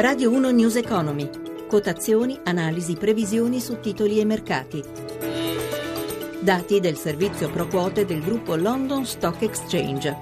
Radio 1 News Economy. Quotazioni, analisi, previsioni su titoli e mercati. Dati del servizio pro quote del gruppo London Stock Exchange.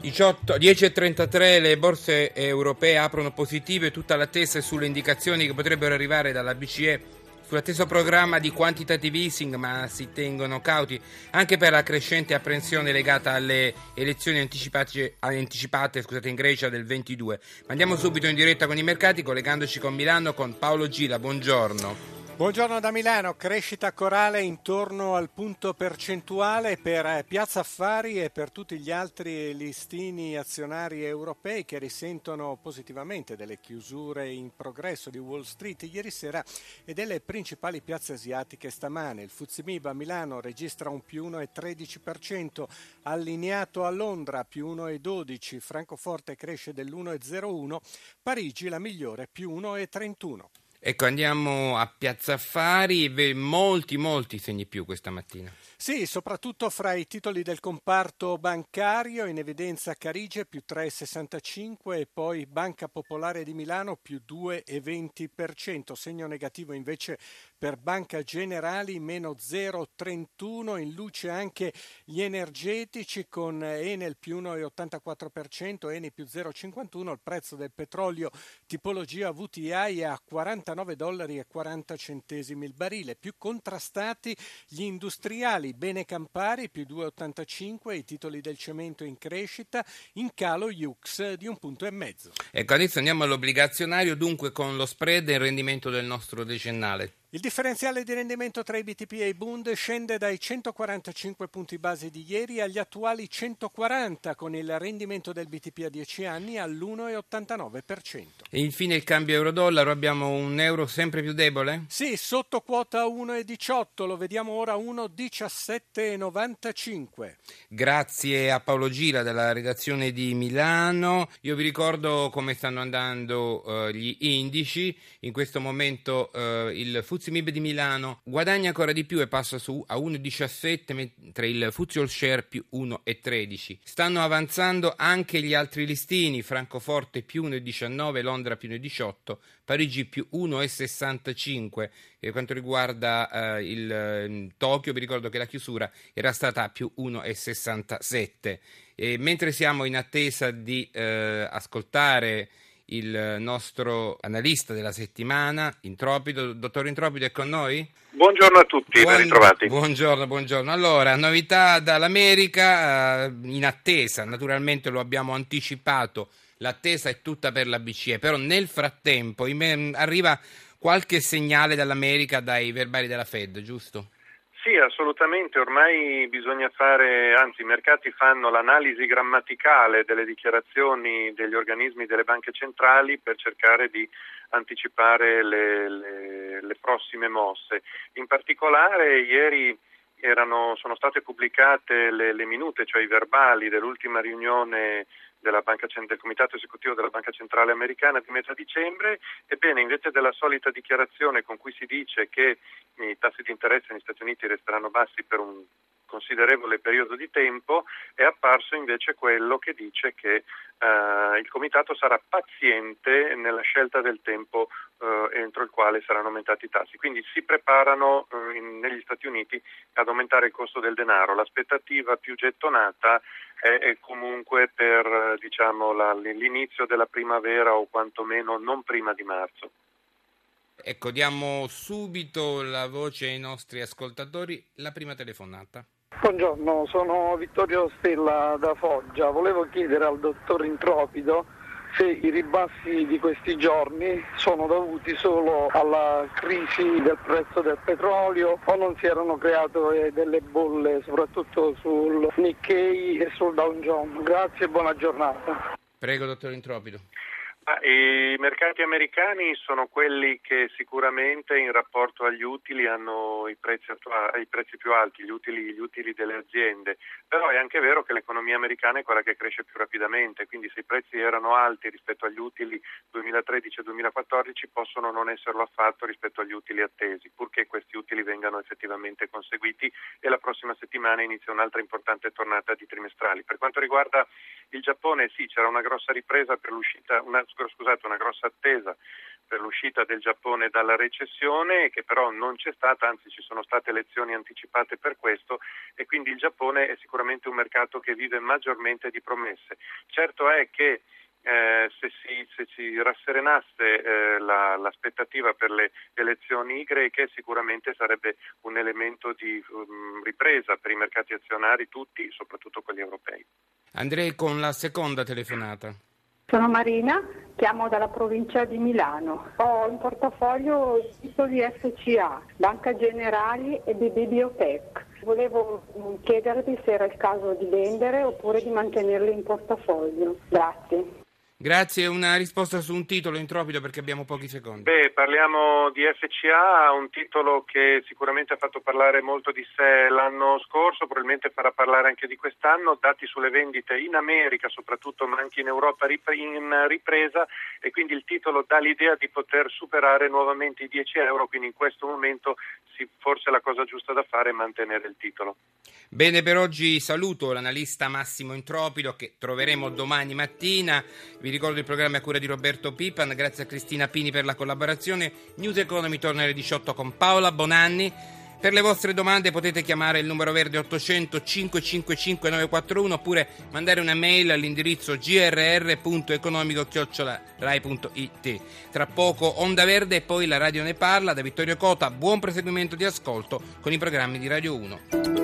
e 10.33 le borse europee aprono positive, tutta l'attesa sulle indicazioni che potrebbero arrivare dalla BCE Sull'atteso programma di quantitative easing, ma si tengono cauti anche per la crescente apprensione legata alle elezioni anticipate, anticipate scusate, in Grecia del 22. Ma andiamo subito in diretta con i mercati, collegandoci con Milano con Paolo Gila. Buongiorno. Buongiorno da Milano, crescita corale intorno al punto percentuale per eh, Piazza Affari e per tutti gli altri listini azionari europei che risentono positivamente delle chiusure in progresso di Wall Street. Ieri sera e delle principali piazze asiatiche. Stamane. Il Fuzimib a Milano registra un più 1,13%, allineato a Londra più 1,12%, Francoforte cresce dell'1,01%, Parigi la migliore più 1,31%. Ecco, andiamo a Piazza Affari, molti, molti segni più questa mattina. Sì, soprattutto fra i titoli del comparto bancario, in evidenza Carige più 3,65 e poi Banca Popolare di Milano più 2,20%, segno negativo invece per Banca Generali meno 0,31, in luce anche gli energetici con Enel più 1,84%, Eni più 0,51, il prezzo del petrolio tipologia VTI a 49 dollari e 40 centesimi il barile, più contrastati gli industriali, bene Campari più 2,85, i titoli del cemento in crescita, in calo Jux di un punto e mezzo. Ecco, adesso andiamo all'obbligazionario, dunque con lo spread e il rendimento del nostro decennale. Il differenziale di rendimento tra i BTP e i Bund scende dai 145 punti base di ieri agli attuali 140 con il rendimento del BTP a 10 anni all'1,89%. E infine il cambio euro-dollaro, abbiamo un euro sempre più debole? Sì, sotto quota 1,18, lo vediamo ora 1,1795. Grazie a Paolo Gira della redazione di Milano. Io vi ricordo come stanno andando uh, gli indici. In questo momento uh, il Fuzzi Fuzzi Mib di Milano guadagna ancora di più e passa su a 1,17 mentre il Fuzzi All Share più 1,13. Stanno avanzando anche gli altri listini, Francoforte più 1,19, Londra più 1,18, Parigi più 1,65. Per quanto riguarda eh, il eh, Tokyo vi ricordo che la chiusura era stata più 1,67. E mentre siamo in attesa di eh, ascoltare il nostro analista della settimana, Intropido. Dottor Intropido è con noi? Buongiorno a tutti, Buon, ben ritrovati. Buongiorno, buongiorno. Allora, novità dall'America, eh, in attesa, naturalmente lo abbiamo anticipato, l'attesa è tutta per la BCE, però nel frattempo arriva qualche segnale dall'America dai verbali della Fed, giusto? Sì, assolutamente, ormai bisogna fare, anzi i mercati fanno l'analisi grammaticale delle dichiarazioni degli organismi delle banche centrali per cercare di anticipare le, le, le prossime mosse. In particolare ieri erano, sono state pubblicate le, le minute, cioè i verbali dell'ultima riunione Banca, del Comitato Esecutivo della Banca Centrale Americana di metà dicembre, ebbene invece della solita dichiarazione con cui si dice che i tassi di interesse negli Stati Uniti resteranno bassi per un considerevole periodo di tempo, è apparso invece quello che dice che eh, il Comitato sarà paziente nella scelta del tempo eh, entro il quale saranno aumentati i tassi. Quindi si preparano eh, in, negli Stati Uniti ad aumentare il costo del denaro. L'aspettativa più gettonata è, è comunque per diciamo, la, l'inizio della primavera o quantomeno non prima di marzo. Ecco, diamo subito la voce ai nostri ascoltatori. La prima telefonata. Buongiorno, sono Vittorio Stella da Foggia. Volevo chiedere al dottor Intropido se i ribassi di questi giorni sono dovuti solo alla crisi del prezzo del petrolio o non si erano create delle bolle soprattutto sul Nikkei e sul Dow Jones. Grazie e buona giornata. Prego, dottor Intropido. I mercati americani sono quelli che sicuramente in rapporto agli utili hanno i prezzi, i prezzi più alti, gli utili, gli utili, delle aziende, però è anche vero che l'economia americana è quella che cresce più rapidamente, quindi se i prezzi erano alti rispetto agli utili 2013 e 2014 possono non esserlo affatto rispetto agli utili attesi, purché questi utili vengano effettivamente conseguiti e la prossima settimana inizia un'altra importante tornata di trimestrali. Per quanto riguarda il Giappone, sì, c'era una grossa ripresa per l'uscita, una, scusate, una grossa attesa per l'uscita del Giappone dalla recessione che però non c'è stata, anzi ci sono state elezioni anticipate per questo e quindi il Giappone è sicuramente un mercato che vive maggiormente di promesse. Certo è che eh, se, si, se, si, rasserenasse eh, la, l'aspettativa per le elezioni greche sicuramente sarebbe un elemento di um, ripresa per i mercati azionari tutti, soprattutto quelli europei. Andrei con la seconda telefonata. Sono Marina, chiamo dalla provincia di Milano. Ho in portafoglio titoli FCA, Banca Generali e BB. Volevo chiedervi se era il caso di vendere oppure di mantenerli in portafoglio. Grazie. Grazie, una risposta su un titolo intropido perché abbiamo pochi secondi. Beh, parliamo di FCA, un titolo che sicuramente ha fatto parlare molto di sé l'anno scorso, probabilmente farà parlare anche di quest'anno, dati sulle vendite in America soprattutto, ma anche in Europa in ripresa e quindi il titolo dà l'idea di poter superare nuovamente i 10 euro, quindi in questo momento forse la cosa giusta da fare è mantenere il titolo. Bene, per oggi saluto l'analista Massimo Intropido che troveremo domani mattina. Vi ricordo il programma a cura di Roberto Pipan, grazie a Cristina Pini per la collaborazione. News Economy torna alle 18 con Paola Bonanni. Per le vostre domande potete chiamare il numero verde 800 555 941 oppure mandare una mail all'indirizzo grr.economico-rai.it. Tra poco Onda Verde e poi la radio ne parla. Da Vittorio Cota, buon proseguimento di ascolto con i programmi di Radio 1.